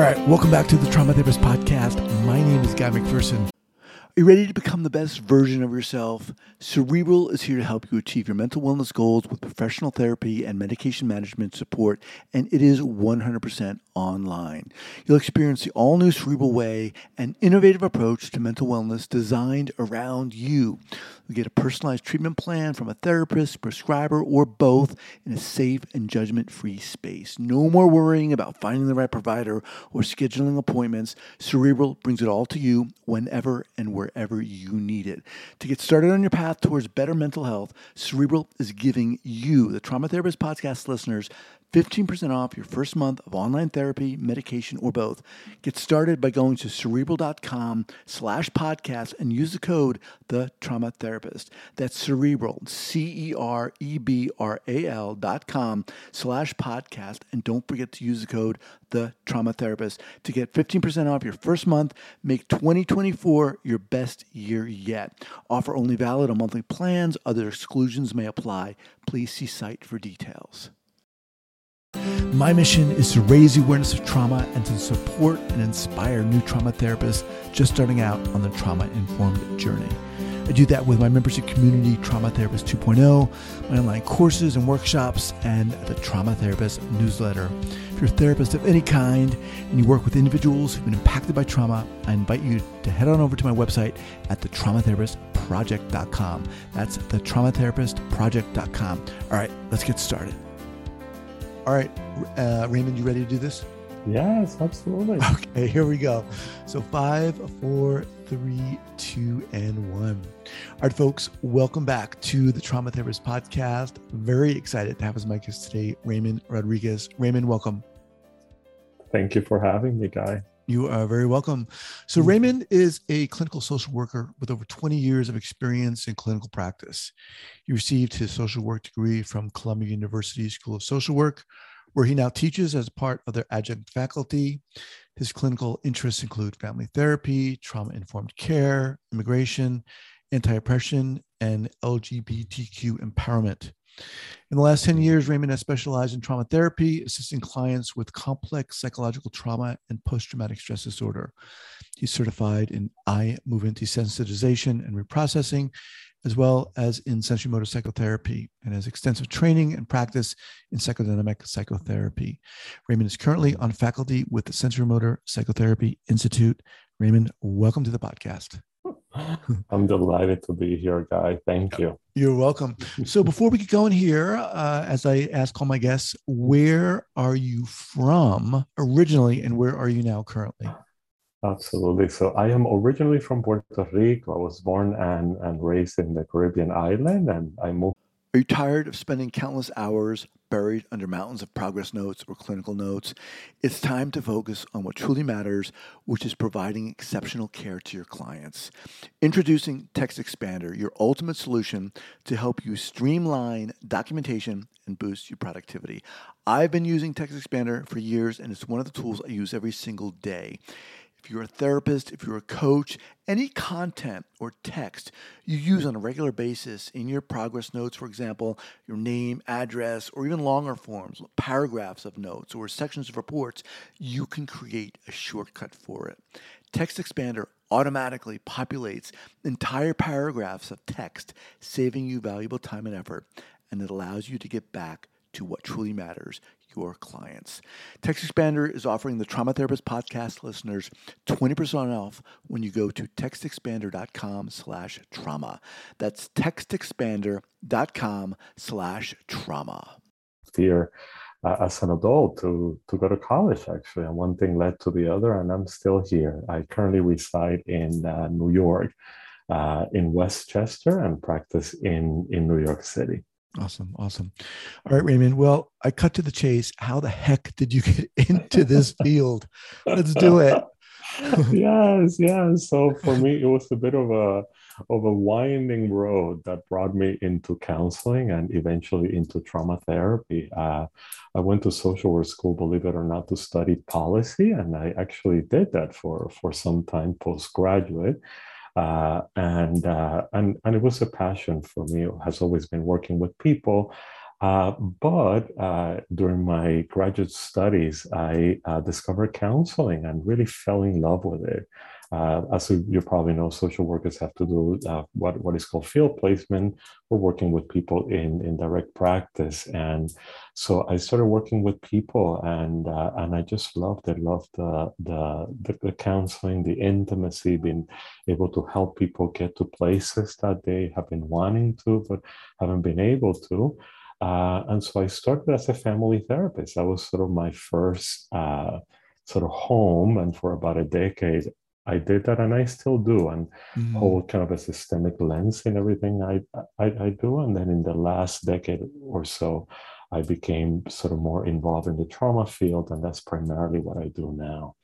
All right, welcome back to the Trauma Therapist Podcast. My name is Guy McPherson. Are you ready to become the best version of yourself? Cerebral is here to help you achieve your mental wellness goals with professional therapy and medication management support, and it is 100% online. You'll experience the all new Cerebral Way, an innovative approach to mental wellness designed around you. You get a personalized treatment plan from a therapist, prescriber, or both in a safe and judgment free space. No more worrying about finding the right provider or scheduling appointments. Cerebral brings it all to you whenever and wherever you need it. To get started on your path towards better mental health, Cerebral is giving you, the Trauma Therapist Podcast listeners, 15% off your first month of online therapy, medication, or both. Get started by going to cerebral.com slash podcast and use the code The Trauma Therapist. That's cerebral, C E R E B R A L dot com slash podcast. And don't forget to use the code The Trauma Therapist to get 15% off your first month. Make 2024 your best year yet. Offer only valid on monthly plans. Other exclusions may apply. Please see site for details. My mission is to raise awareness of trauma and to support and inspire new trauma therapists just starting out on the trauma informed journey. I do that with my membership community, Trauma Therapist 2.0, my online courses and workshops, and the Trauma Therapist newsletter. If you're a therapist of any kind and you work with individuals who've been impacted by trauma, I invite you to head on over to my website at thetraumatherapistproject.com. That's thetraumatherapistproject.com. All right, let's get started. All right, uh, Raymond, you ready to do this? Yes, absolutely. Okay, here we go. So five, four, three, two, and one. All right, folks, welcome back to the Trauma Therapist Podcast. Very excited to have as my guest today, Raymond Rodriguez. Raymond, welcome. Thank you for having me, Guy. You are very welcome. So, Raymond is a clinical social worker with over 20 years of experience in clinical practice. He received his social work degree from Columbia University School of Social Work, where he now teaches as part of their adjunct faculty. His clinical interests include family therapy, trauma informed care, immigration, anti oppression, and LGBTQ empowerment. In the last 10 years, Raymond has specialized in trauma therapy, assisting clients with complex psychological trauma and post traumatic stress disorder. He's certified in eye movement desensitization and reprocessing, as well as in sensorimotor psychotherapy, and has extensive training and practice in psychodynamic psychotherapy. Raymond is currently on faculty with the Sensorimotor Psychotherapy Institute. Raymond, welcome to the podcast. I'm delighted to be here, Guy. Thank you. You're welcome. So, before we get going here, uh, as I ask all my guests, where are you from originally and where are you now currently? Absolutely. So, I am originally from Puerto Rico. I was born and, and raised in the Caribbean island, and I moved. Are you tired of spending countless hours buried under mountains of progress notes or clinical notes? It's time to focus on what truly matters, which is providing exceptional care to your clients. Introducing Text Expander, your ultimate solution to help you streamline documentation and boost your productivity. I've been using Text Expander for years, and it's one of the tools I use every single day. If you're a therapist, if you're a coach, any content or text you use on a regular basis in your progress notes, for example, your name, address, or even longer forms, paragraphs of notes or sections of reports, you can create a shortcut for it. Text Expander automatically populates entire paragraphs of text, saving you valuable time and effort, and it allows you to get back to what truly matters your clients. Text Expander is offering the Trauma Therapist podcast listeners 20% off when you go to textexpander.com slash trauma. That's textexpander.com slash trauma. Here uh, as an adult to, to go to college, actually. And one thing led to the other, and I'm still here. I currently reside in uh, New York, uh, in Westchester, and practice in, in New York City. Awesome. Awesome. All right, Raymond. Well, I cut to the chase. How the heck did you get into this field? Let's do it. yes, yes. So for me, it was a bit of a of a winding road that brought me into counseling and eventually into trauma therapy. Uh, I went to social work school, believe it or not, to study policy, and I actually did that for for some time postgraduate. Uh, and uh, and and it was a passion for me. It has always been working with people, Uh, but uh, during my graduate studies, I uh, discovered counseling and really fell in love with it. Uh, as you probably know, social workers have to do uh, what, what is called field placement. We're working with people in, in direct practice. And so I started working with people and, uh, and I just loved it, loved the, the, the, the, counseling, the intimacy, being able to help people get to places that they have been wanting to, but haven't been able to. Uh, and so I started as a family therapist. That was sort of my first uh, sort of home. And for about a decade, I did that and I still do and mm. hold kind of a systemic lens in everything I, I, I do. And then in the last decade or so, I became sort of more involved in the trauma field, and that's primarily what I do now.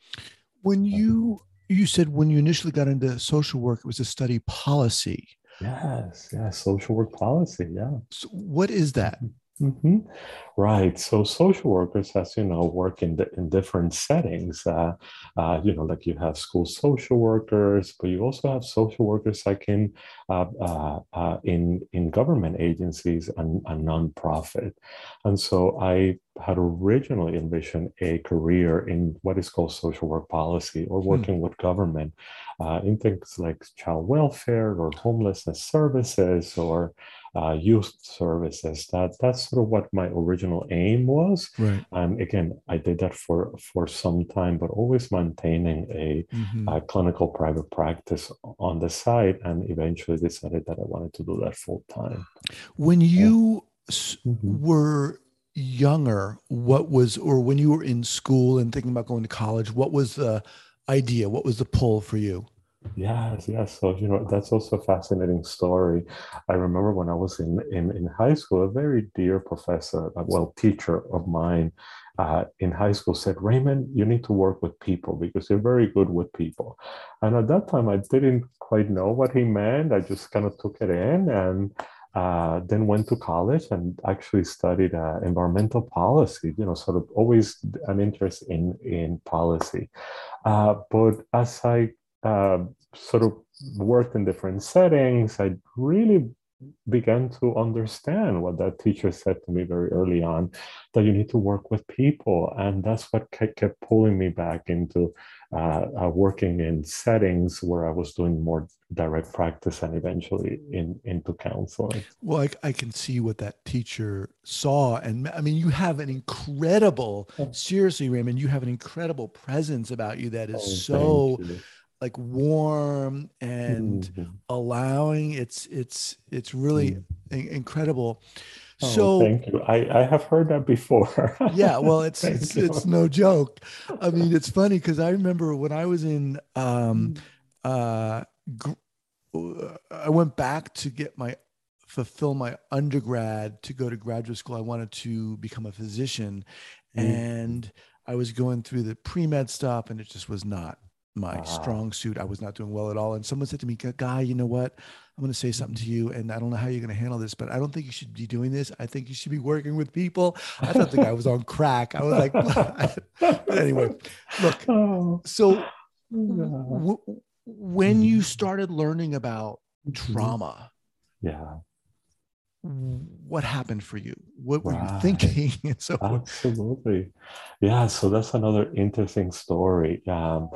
When you you said when you initially got into social work, it was to study policy. Yes, yes, social work policy. Yeah. So what is that? Mm-hmm. Mm-hmm. Right. So social workers, as you know, work in the, in different settings. Uh, uh, you know, like you have school social workers, but you also have social workers like in uh, uh, uh in in government agencies and, and nonprofit. And so I had originally envisioned a career in what is called social work policy or hmm. working with government uh, in things like child welfare or homelessness services or uh, youth services. That that's sort of what my original aim was. Right. And again, I did that for for some time, but always maintaining a, mm-hmm. a clinical private practice on the side, and eventually decided that I wanted to do that full time. When you mm-hmm. were younger, what was, or when you were in school and thinking about going to college, what was the idea? What was the pull for you? Yes, yes. So, you know, that's also a fascinating story. I remember when I was in, in, in high school, a very dear professor, uh, well, teacher of mine uh, in high school said, Raymond, you need to work with people because you're very good with people. And at that time, I didn't quite know what he meant. I just kind of took it in and uh, then went to college and actually studied uh, environmental policy, you know, sort of always an interest in, in policy. Uh, but as I uh, sort of worked in different settings, I really began to understand what that teacher said to me very early on that you need to work with people. And that's what kept, pulling me back into uh, uh, working in settings where i was doing more direct practice and eventually in into counseling. Well I, I can see what that teacher saw. And i mean you have an incredible seriously raymond you have an incredible presence about you that is oh, so like warm and mm-hmm. allowing it's it's it's really mm-hmm. incredible oh, so thank you i i have heard that before yeah well it's it's, it's no joke i mean it's funny because i remember when i was in um mm. uh gr- i went back to get my fulfill my undergrad to go to graduate school i wanted to become a physician mm. and i was going through the pre-med stuff and it just was not my strong suit. I was not doing well at all. And someone said to me, Guy, you know what? I'm going to say something to you, and I don't know how you're going to handle this, but I don't think you should be doing this. I think you should be working with people. I thought the guy was on crack. I was like, but anyway, look. Oh. So w- when you mm-hmm. started learning about mm-hmm. trauma, yeah, what happened for you? What were right. you thinking? and so absolutely, yeah. So that's another interesting story. Um,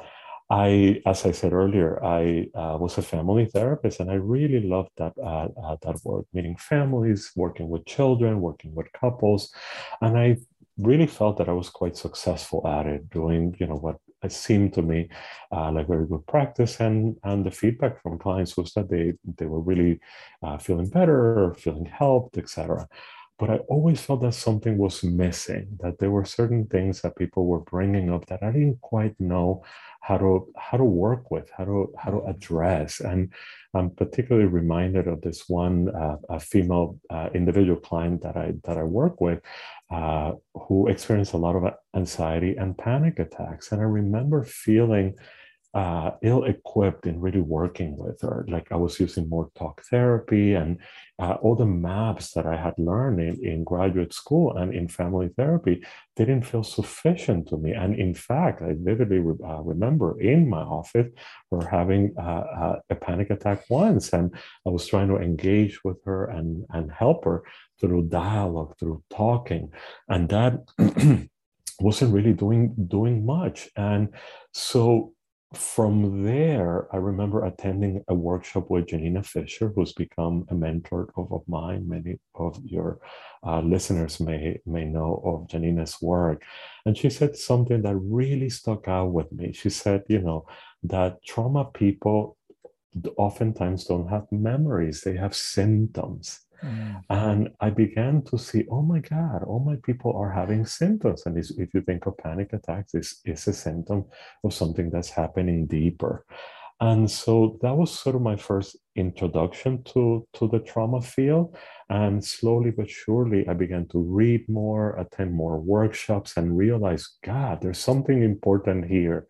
I, as I said earlier, I uh, was a family therapist, and I really loved that uh, uh, that work, meeting families, working with children, working with couples, and I really felt that I was quite successful at it, doing you know what seemed to me uh, like very good practice, and and the feedback from clients was that they they were really uh, feeling better feeling helped, etc but I always felt that something was missing, that there were certain things that people were bringing up that I didn't quite know how to how to work with, how to how to mm-hmm. address. And I'm particularly reminded of this one uh, a female uh, individual client that I that I work with, uh, who experienced a lot of anxiety and panic attacks. And I remember feeling uh, ill equipped in really working with her. Like I was using more talk therapy and uh, all the maps that I had learned in, in graduate school and in family therapy didn't feel sufficient to me. And in fact, I vividly re- uh, remember in my office her having uh, uh, a panic attack once, and I was trying to engage with her and, and help her through dialogue, through talking, and that. wasn't really doing doing much and so from there, I remember attending a workshop with Janina Fisher, who's become a mentor of, of mine. Many of your uh, listeners may, may know of Janina's work. And she said something that really stuck out with me. She said, you know, that trauma people oftentimes don't have memories, they have symptoms. Mm. And I began to see, oh my God, all my people are having symptoms. And if you think of panic attacks, this is a symptom of something that's happening deeper. And so that was sort of my first introduction to, to the trauma field. And slowly but surely, I began to read more, attend more workshops, and realize, God, there's something important here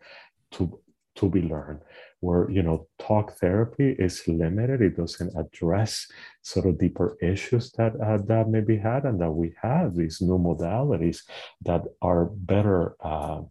to, to be learned where you know talk therapy is limited. It doesn't address sort of deeper issues that uh, that may be had and that we have these new modalities that are better uh,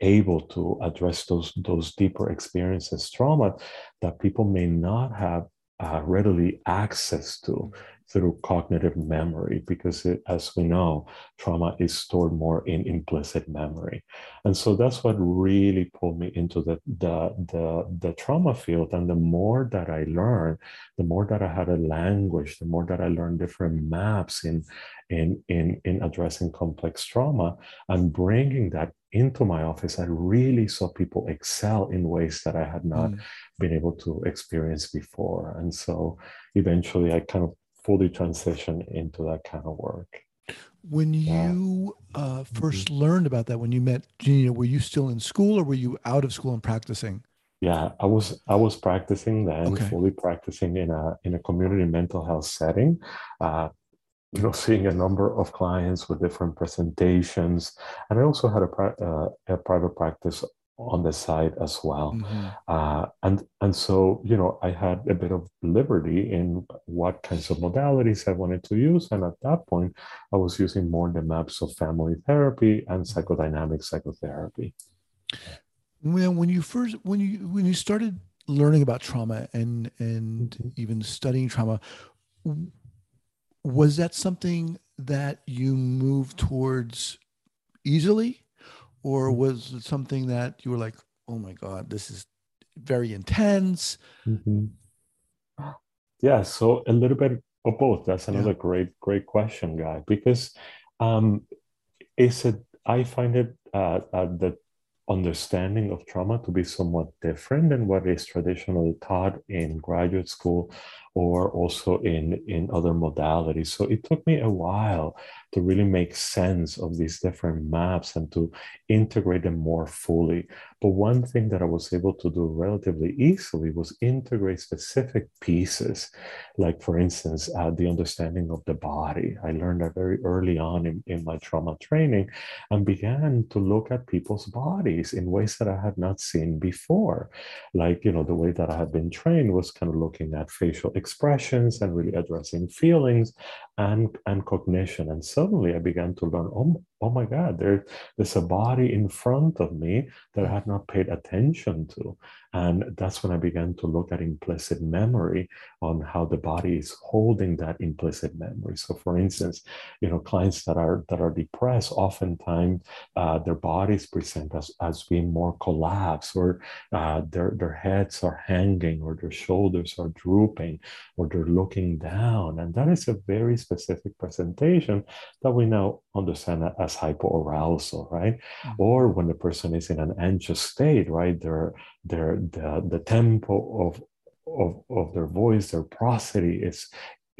able to address those those deeper experiences trauma that people may not have uh, readily access to through cognitive memory because it, as we know trauma is stored more in implicit memory. And so that's what really pulled me into the the the, the trauma field. And the more that i learned the more that i had a language the more that i learned different maps in in in in addressing complex trauma and bringing that into my office i really saw people excel in ways that i had not mm. been able to experience before. And so eventually i kind of fully transition into that kind of work. When you uh, 1st mm-hmm. learned about that, when you met Gina, were you still in school or were you out of school and practicing? Yeah, I was I was practicing then, okay. fully practicing in a in a community mental health setting. Uh, you know, seeing a number of clients with different presentations, and I also had a, uh, a private practice on the side as well. Mm-hmm. Uh, and and so you know I had a bit of liberty in what kinds of modalities I wanted to use, and at that point I was using more the maps of family therapy and psychodynamic psychotherapy. When when you first when you when you started learning about trauma and and mm-hmm. even studying trauma, was that something that you moved towards easily? Or was it something that you were like oh my god this is very intense mm-hmm. yeah so a little bit of both that's another yeah. great great question guy because um is it i find it uh, uh the understanding of trauma to be somewhat different than what is traditionally taught in graduate school or also in in other modalities so it took me a while to really make sense of these different maps and to integrate them more fully. But one thing that I was able to do relatively easily was integrate specific pieces, like, for instance, uh, the understanding of the body. I learned that very early on in, in my trauma training and began to look at people's bodies in ways that I had not seen before. Like, you know, the way that I had been trained was kind of looking at facial expressions and really addressing feelings and, and cognition. And suddenly I began to learn, oh, oh my God, there, there's a body in front of me that I had not paid attention to. And that's when I began to look at implicit memory on how the body is holding that implicit memory. So for instance, you know, clients that are that are depressed, oftentimes uh, their bodies present as, as being more collapsed or uh, their, their heads are hanging or their shoulders are drooping or they're looking down. And that is a very specific presentation that we now understand as hypoarousal, right? Mm-hmm. Or when the person is in an anxious state, right? Their their the, the tempo of, of of their voice, their prosody is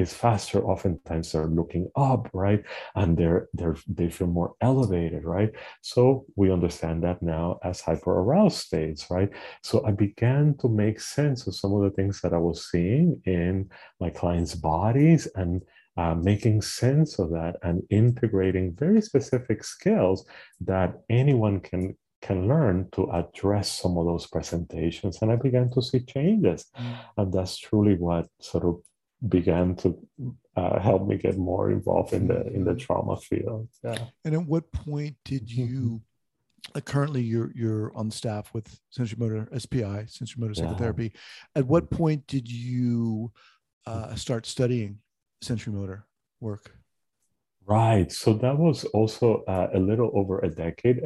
is faster. Oftentimes they're looking up, right? And they're they're they feel more elevated, right? So we understand that now as hyperaroused states, right? So I began to make sense of some of the things that I was seeing in my clients' bodies and uh, making sense of that and integrating very specific skills that anyone can can learn to address some of those presentations. And I began to see changes. Mm. And that's truly what sort of began to uh, help me get more involved in the in the mm-hmm. trauma field. Yeah. And at what point did mm-hmm. you? Uh, currently, you're you're on staff with sensorimotor SPI, sensorimotor Psychotherapy. Yeah. At what point did you uh, start studying sensorimotor work? Right. So that was also uh, a little over a decade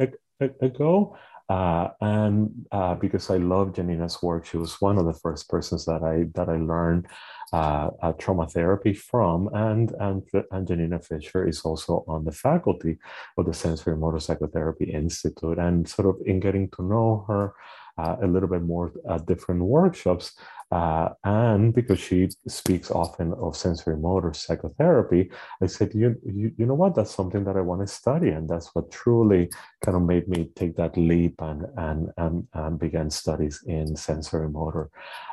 ago. Uh, and uh, because I love Janina's work, she was one of the first persons that I that I learned uh, trauma therapy from, and and and Janina Fisher is also on the faculty of the Sensorimotor Psychotherapy Institute, and sort of in getting to know her uh, a little bit more at different workshops, uh, and because she speaks often of sensorimotor psychotherapy, I said, you, you, you know what, that's something that I want to study. And that's what truly kind of made me take that leap and, and, and, and began studies in sensorimotor.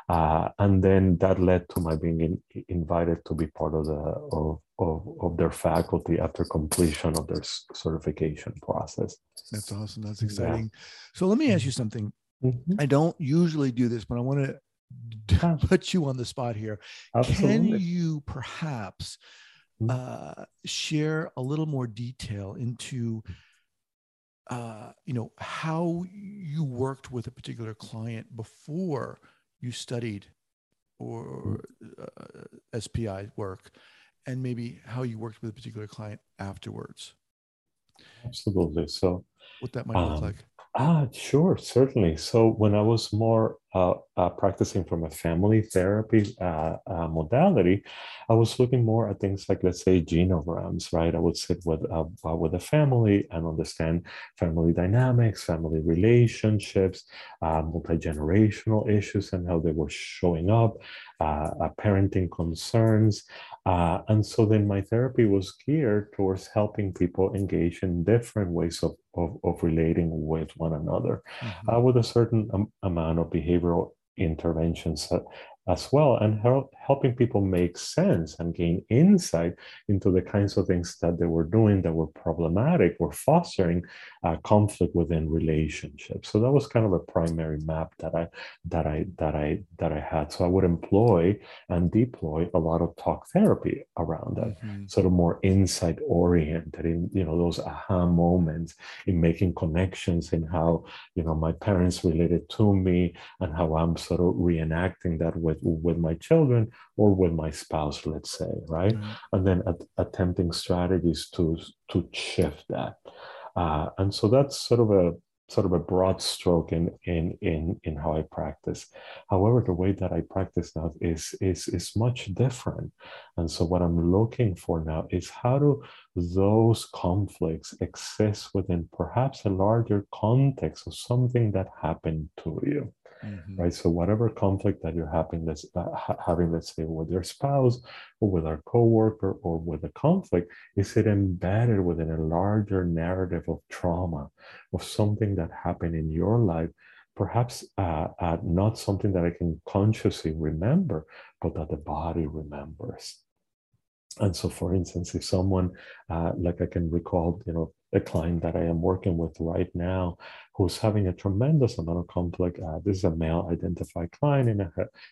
Uh, and then that led to my being in, invited to be part of the of, of, of their faculty after completion of their certification process. That's awesome. That's exciting. Yeah. So let me ask you something. Mm-hmm. I don't usually do this, but I want to put you on the spot here. Absolutely. Can you perhaps mm-hmm. uh, share a little more detail into, uh, you know, how you worked with a particular client before you studied or uh, SPI work, and maybe how you worked with a particular client afterwards? Absolutely. So, what that might um, look like. Ah, sure, certainly. So when I was more uh, uh, practicing from a family therapy uh, uh modality, I was looking more at things like, let's say, genograms, right? I would sit with uh, uh, with a family and understand family dynamics, family relationships, multi generational issues, and how they were showing up, parenting concerns, and so then my therapy was geared towards helping people engage in different ways of of, of relating with one another mm-hmm. uh, with a certain um, amount of behavioral interventions as well and help, helping people make sense and gain insight into the kinds of things that they were doing that were problematic or fostering uh, conflict within relationships so that was kind of a primary map that i that i that i that i had so i would employ and deploy a lot of talk therapy around that mm-hmm. sort of more insight oriented in you know those aha moments in making connections in how you know my parents related to me and how i'm sort of reenacting that with with with my children or with my spouse let's say right mm-hmm. and then at, attempting strategies to to shift that uh, and so that's sort of a sort of a broad stroke in in in in how I practice. However, the way that I practice now is is is much different. And so what I'm looking for now is how do those conflicts exist within perhaps a larger context of something that happened to you mm-hmm. right? So whatever conflict that you're having, this uh, having, let's say, with your spouse or with our coworker or with a conflict, is it embedded within a larger narrative of trauma, of something that happened in your life? Perhaps uh, uh, not something that I can consciously remember, but that the body remembers. And so, for instance, if someone, uh, like I can recall, you know, a client that I am working with right now who's having a tremendous amount of conflict. Uh, this is a male identified client in a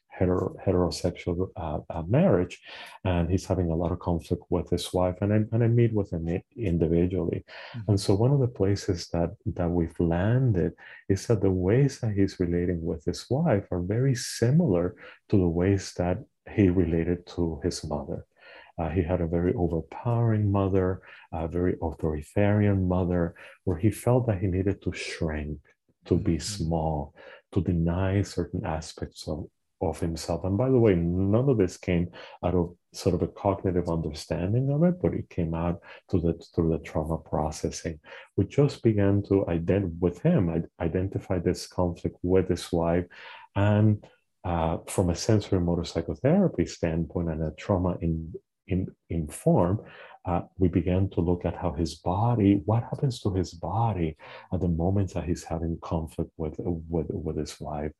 hetero, heterosexual uh, uh, marriage, and he's having a lot of conflict with his wife. And I, and I meet with him individually. Mm-hmm. And so, one of the places that, that we've landed is that the ways that he's relating with his wife are very similar to the ways that he related to his mother. Uh, he had a very overpowering mother, a very authoritarian mother, where he felt that he needed to shrink, to be mm-hmm. small, to deny certain aspects of, of himself. And by the way, none of this came out of sort of a cognitive understanding of it, but it came out through the through the trauma processing. We just began to identify with him, identify this conflict with his wife, and uh, from a sensorimotor psychotherapy standpoint and a trauma in in, form, uh, we began to look at how his body, what happens to his body at the moments that he's having conflict with, with, with his wife.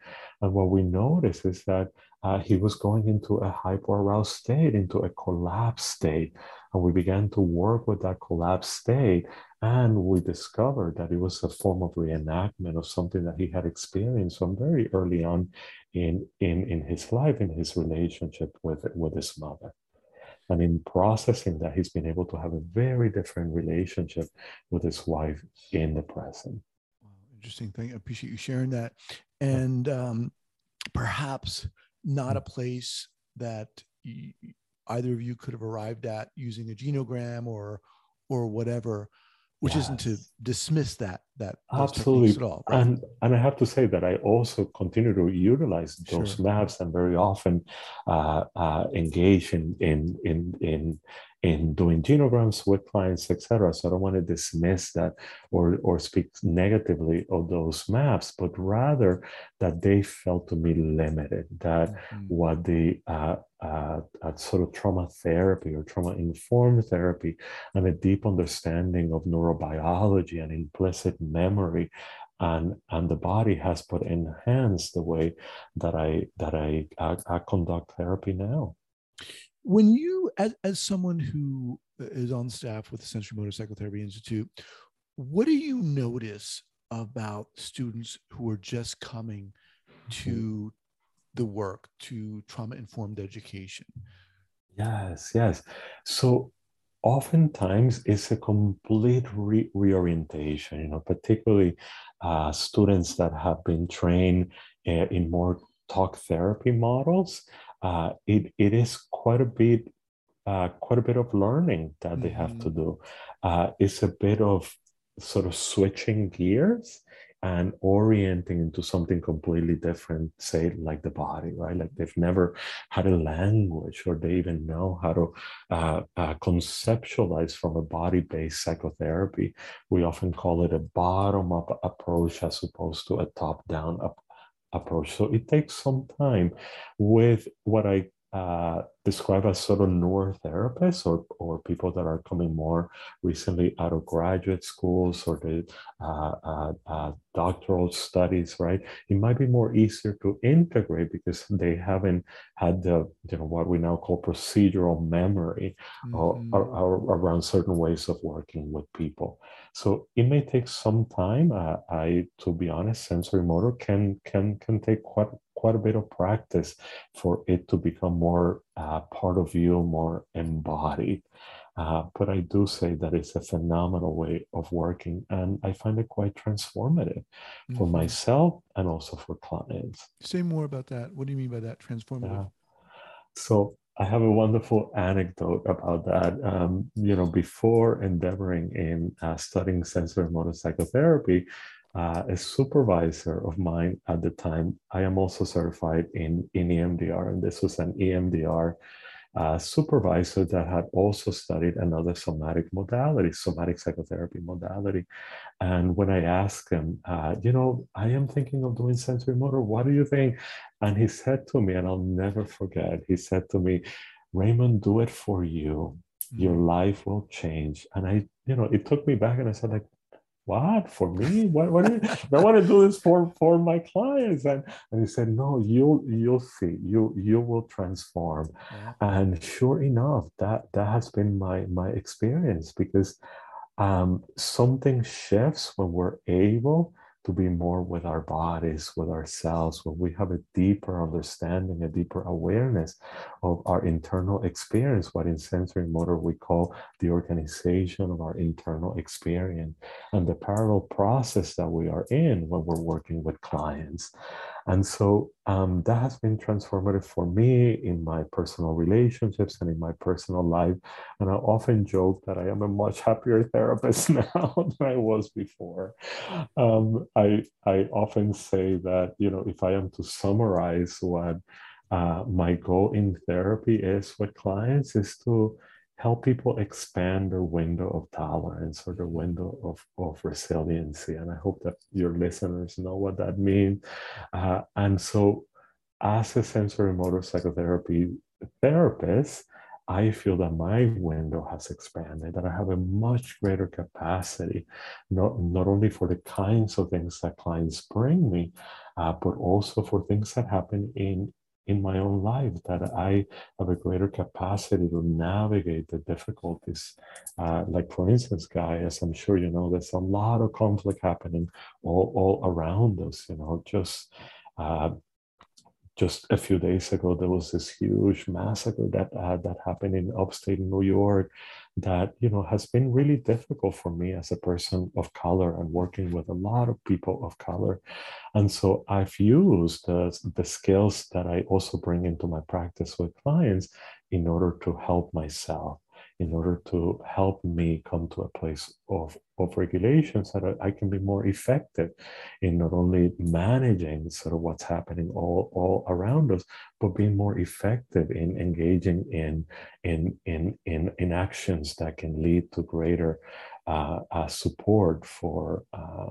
And what we noticed is that uh, he was going into a hyperaroused state, into a collapse state. And we began to work with that collapse state. And we discovered that it was a form of reenactment of something that he had experienced from very early on in, in, in his life, in his relationship with, with his mother. And in processing that, he's been able to have a very different relationship with his wife in the present. Interesting thing. I appreciate you sharing that. And um, perhaps not a place that either of you could have arrived at using a genogram or or whatever which yes. isn't to dismiss that that absolutely at all right? and and i have to say that i also continue to utilize those sure. maps and very often uh, uh, engage in in in in in doing genograms with clients, etc. So I don't want to dismiss that or or speak negatively of those maps, but rather that they felt to me limited. That mm-hmm. what the uh, uh, sort of trauma therapy or trauma informed therapy and a deep understanding of neurobiology and implicit memory and and the body has put enhanced the way that I that I, I, I conduct therapy now when you as, as someone who is on staff with the sensorimotor psychotherapy institute what do you notice about students who are just coming to mm-hmm. The work to trauma informed education yes yes so oftentimes it's a complete re- reorientation you know particularly uh, students that have been trained uh, in more talk therapy models uh, it, it is quite a bit uh, quite a bit of learning that mm-hmm. they have to mm-hmm. do. Uh, it's a bit of sort of switching gears and orienting into something completely different, say like the body, right? Like they've never had a language or they even know how to uh, uh, conceptualize from a body-based psychotherapy. We often call it a bottom-up approach as opposed to a top-down approach. So it takes some time with what I uh, describe as sort of newer therapists or, or people that are coming more recently out of graduate schools or the uh, uh, uh, doctoral studies, right? It might be more easier to integrate because they haven't had the, you know, what we now call procedural memory mm-hmm. or, or, or, around certain ways of working with people. So it may take some time. Uh, I, to be honest, sensorimotor can can can take quite quite a bit of practice for it to become more uh, part of you, more embodied. Uh, but I do say that it's a phenomenal way of working, and I find it quite transformative mm-hmm. for myself and also for clients. Say more about that. What do you mean by that transformative? So I have a wonderful anecdote about that. Um, you know, before endeavoring in uh, studying sensorimotor psychotherapy, uh, a supervisor of mine at the time, I am also certified in, in EMDR, and this was an EMDR uh, supervisor that had also studied another somatic modality, somatic psychotherapy modality. And when I asked him, uh, you know, I am thinking of doing sensorimotor, what do you think? And he said to me, and I'll never forget, he said to me, Raymond, do it for you. Your mm. life will change. And I, you know, it took me back and I said, like, what? For me? What, what you, i want to do this for for my clients. And and he said no you'll you'll see. You you will transform. Yeah. and sure enough that that has been my my experience because um, something shifts when we're able to be more with our bodies, with ourselves, when we have a deeper understanding, a deeper awareness of our internal experience, what in sensorimotor we call the organization of our internal experience, and the parallel process that we are in when we're working with clients. And so um, that has been transformative for me in my personal relationships and in my personal life. And I often joke that I am a much happier therapist now than I was before. Um, I, I often say that, you know, if I am to summarize what uh, my goal in therapy is with clients is to help people expand their window of tolerance or their window of, of resiliency. And I hope that your listeners know what that means. Uh, and so, as a sensorimotor psychotherapy therapist, I feel that my window has expanded, that I have a much greater capacity, not, not only for the kinds of things that clients bring me, uh, but also for things that happen in in my own life that I have a greater capacity to navigate the difficulties. Uh, like for instance, Guy, as I'm sure you know, there's a lot of conflict happening all, all around us. You know, just uh, just a few days ago, there was this huge massacre that uh, that happened in upstate New York. That you know has been really difficult for me as a person of color and working with a lot of people of color, and so I've used the, the skills that I also bring into my practice with clients in order to help myself in order to help me come to a place of, of regulation so that I can be more effective in not only managing sort of what's happening all, all around us, but being more effective in engaging in, in, in, in, in actions that can lead to greater uh, uh, support for uh,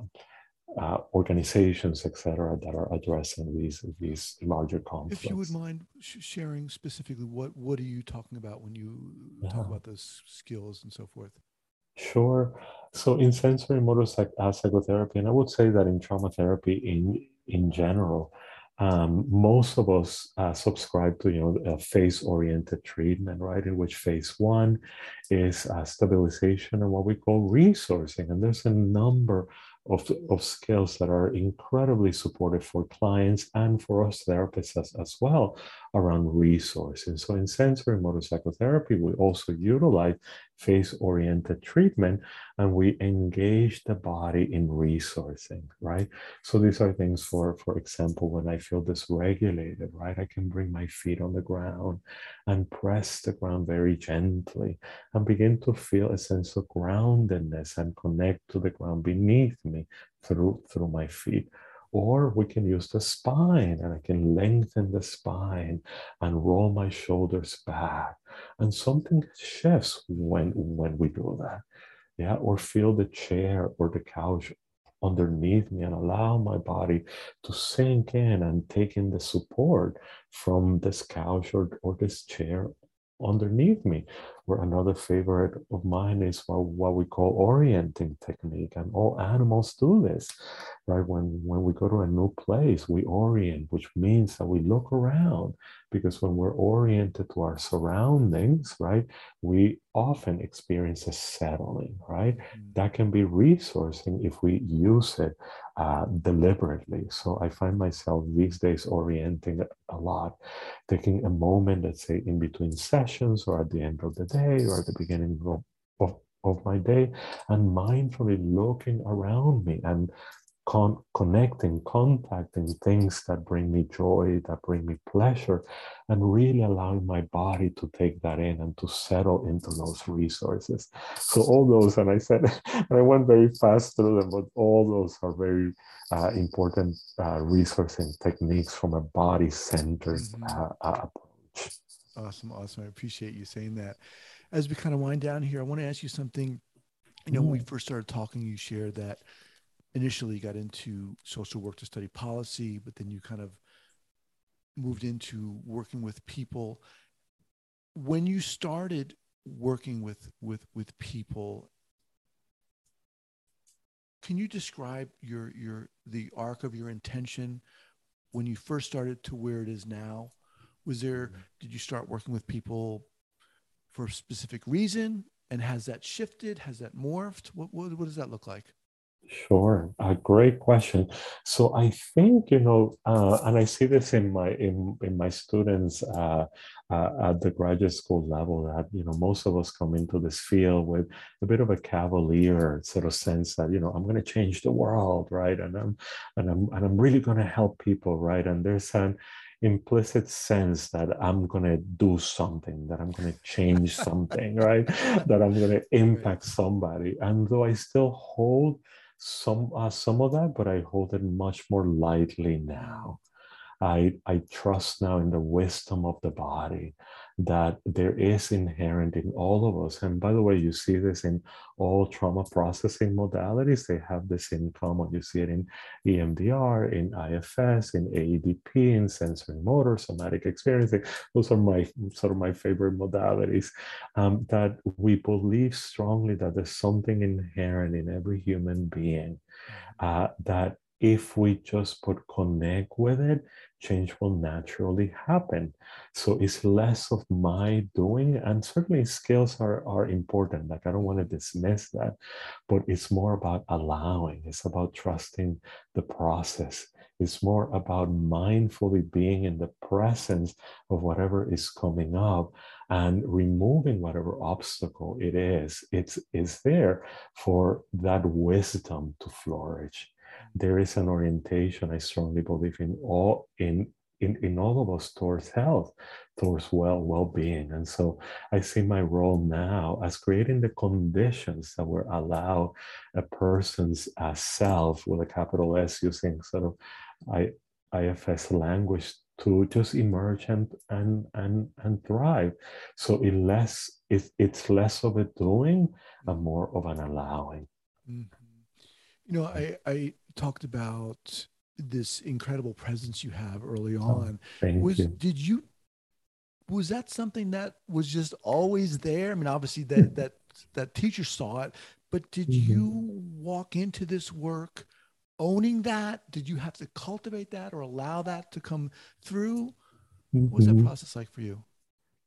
uh, organizations, etc., that are addressing these these larger conflicts. If you would mind sharing specifically, what what are you talking about when you yeah. talk about those skills and so forth? Sure. So in sensorimotor psych- uh, psychotherapy, and I would say that in trauma therapy in in general, um, most of us uh, subscribe to you know a phase-oriented treatment, right? In which phase one is uh, stabilization and what we call resourcing, and there's a number of, of skills that are incredibly supportive for clients and for us therapists as, as well around resources. So in sensorimotor psychotherapy, we also utilize phase-oriented treatment and we engage the body in resourcing, right? So these are things for, for example, when I feel dysregulated, right? I can bring my feet on the ground and press the ground very gently and begin to feel a sense of groundedness and connect to the ground beneath me through, through my feet or we can use the spine and I can lengthen the spine and roll my shoulders back. And something shifts when, when we do that. Yeah, or feel the chair or the couch underneath me and allow my body to sink in and take in the support from this couch or, or this chair underneath me. Or another favorite of mine is what, what we call orienting technique. And all animals do this, right? When, when we go to a new place, we orient, which means that we look around because when we're oriented to our surroundings, right, we often experience a settling, right? Mm-hmm. That can be resourcing if we use it uh, deliberately. So I find myself these days orienting a lot, taking a moment, let's say, in between sessions or at the end of the day or at the beginning of, of, of my day, and mindfully looking around me and con- connecting, contacting things that bring me joy, that bring me pleasure, and really allowing my body to take that in and to settle into those resources. So all those, and I said, and I went very fast through them, but all those are very uh, important uh, resourcing techniques from a body-centered mm-hmm. uh, uh approach. Awesome, awesome. I appreciate you saying that. As we kind of wind down here, I want to ask you something. You know, when we mm. first started talking, you shared that initially got into social work to study policy, but then you kind of moved into working with people. When you started working with with with people, can you describe your your the arc of your intention when you first started to where it is now? Was there mm-hmm. did you start working with people for a specific reason? And has that shifted? Has that morphed? What, what, what does that look like? Sure, a great question. So I think you know, uh, and I see this in my in in my students uh, uh, at the graduate school level that you know most of us come into this field with a bit of a cavalier sort of sense that you know I'm going to change the world, right? And I'm and I'm and I'm really going to help people, right? And there's an implicit sense that I'm going to do something, that I'm going to change something, right? That I'm going to impact somebody. And though I still hold some uh, some of that, but I hold it much more lightly now. I, I trust now in the wisdom of the body that there is inherent in all of us. And by the way, you see this in all trauma processing modalities. They have this in common. You see it in EMDR, in IFS, in AEDP, in sensorimotor, somatic experiencing. Those are my sort of my favorite modalities. Um, that we believe strongly that there's something inherent in every human being uh, that if we just put connect with it, change will naturally happen. So it's less of my doing, and certainly skills are, are important. Like I don't want to dismiss that, but it's more about allowing, it's about trusting the process. It's more about mindfully being in the presence of whatever is coming up and removing whatever obstacle it is. It's, it's there for that wisdom to flourish there is an orientation i strongly believe in all in in, in all of us towards health towards well well-being. And so i see my role now as creating the conditions that will allow a person's uh, self with a capital s using sort of I, ifs language to just emerge and and and and thrive. So it less it, it's less of a doing and more of an allowing. Mm-hmm. you know i i talked about this incredible presence you have early oh, on. Oh, was you. did you was that something that was just always there? I mean, obviously that that that teacher saw it, but did mm-hmm. you walk into this work owning that? Did you have to cultivate that or allow that to come through? Mm-hmm. What was that mm-hmm. process like for you?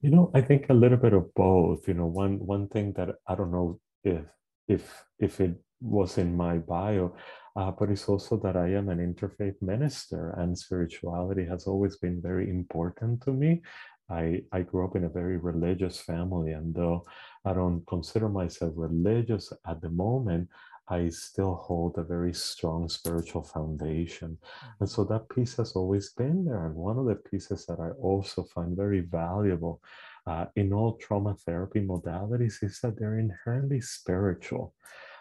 You know, I think a little bit of both. You know, one one thing that I don't know if if if it was in my bio, uh, but it's also that I am an interfaith minister and spirituality has always been very important to me. I, I grew up in a very religious family, and though I don't consider myself religious at the moment, I still hold a very strong spiritual foundation. And so that piece has always been there. And one of the pieces that I also find very valuable uh, in all trauma therapy modalities is that they're inherently spiritual.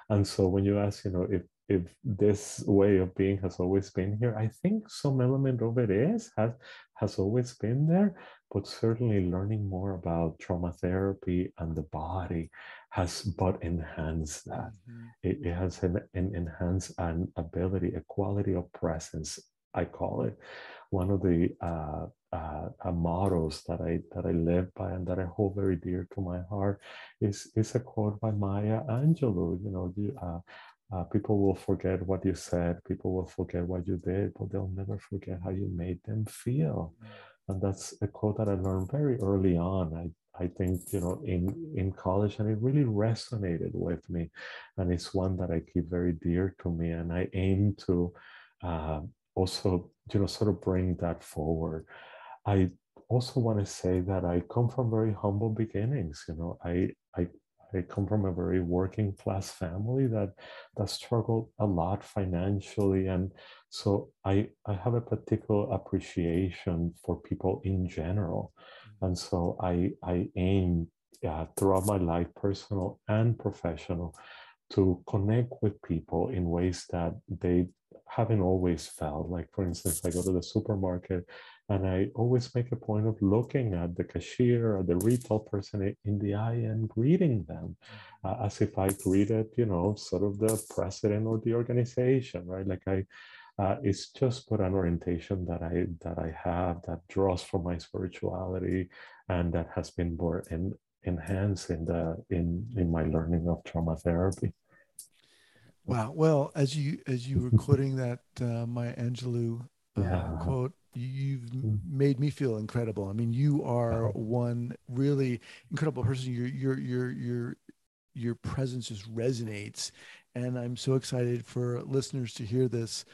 And so when you ask, you know, if if this way of being has always been here, I think some element of it is has has always been there, but certainly learning more about trauma therapy and the body has but enhanced that. Mm-hmm. It, it, has an, an enhanced an ability, a quality of presence, I call it. One of the uh, uh, uh, mottos that I that I live by and that I hold very dear to my heart is is a quote by Maya Angelou. You know, the, uh, uh, people will forget what you said, people will forget what you did, but they'll never forget how you made them feel. And that's a quote that I learned very early on. I, I think, you know, in, in college, and it really resonated with me. And it's one that I keep very dear to me. And I aim to uh, also, you know, sort of bring that forward. I also want to say that I come from very humble beginnings. You know, I, I I come from a very working class family that that struggled a lot financially, and so I I have a particular appreciation for people in general, mm-hmm. and so I I aim uh, throughout my life, personal and professional, to connect with people in ways that they haven't always felt. Like for instance, I go to the supermarket and I always make a point of looking at the cashier or the retail person in the eye and greeting them mm-hmm. uh, as if I greeted, you know, sort of the president or the organization, right? Like I, uh, it's just but an orientation that I that I have that draws from my spirituality and that has been more in, enhanced in the in in my learning of trauma therapy. Wow. Well, as you as you were quoting that uh, Maya Angelou uh, yeah. quote, you've mm. made me feel incredible. I mean, you are one really incredible person. Your your your your your presence just resonates, and I'm so excited for listeners to hear this.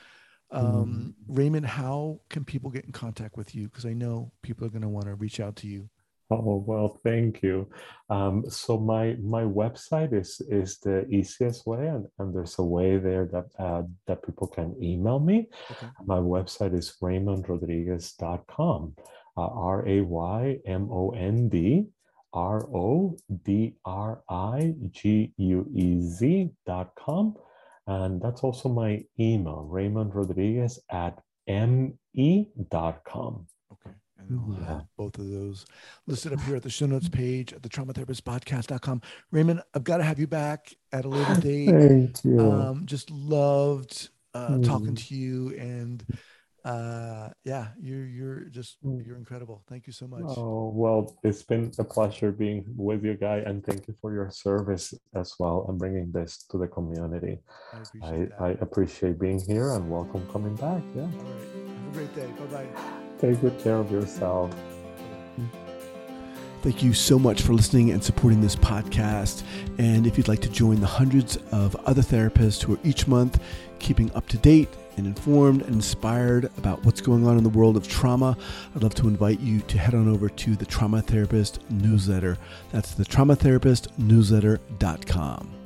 Um, mm. Raymond, how can people get in contact with you? Because I know people are going to want to reach out to you. Oh well, thank you. Um, so my my website is is the easiest way, and, and there's a way there that uh, that people can email me. Okay. My website is raymondrodriguez.com. Uh, R A Y M O N D R O D R I G U E Z dot com. And that's also my email, Raymond Rodriguez at me.com. Okay. And I'll have both of those listed up here at the show notes page at the traumatherapistpodcast.com. Raymond, I've got to have you back at a later date. Thank you. Um, just loved uh, mm. talking to you and uh, yeah, you're you're just mm. you're incredible. Thank you so much. Oh well, it's been a pleasure being with you, Guy, and thank you for your service as well and bringing this to the community. I appreciate, I, I appreciate being here and welcome coming back. Yeah. All right. Have a great day. Bye bye. Take good care of yourself. Thank you so much for listening and supporting this podcast. And if you'd like to join the hundreds of other therapists who are each month keeping up to date and informed and inspired about what's going on in the world of trauma, I'd love to invite you to head on over to the Trauma Therapist newsletter. That's the traumatherapistnewsletter.com.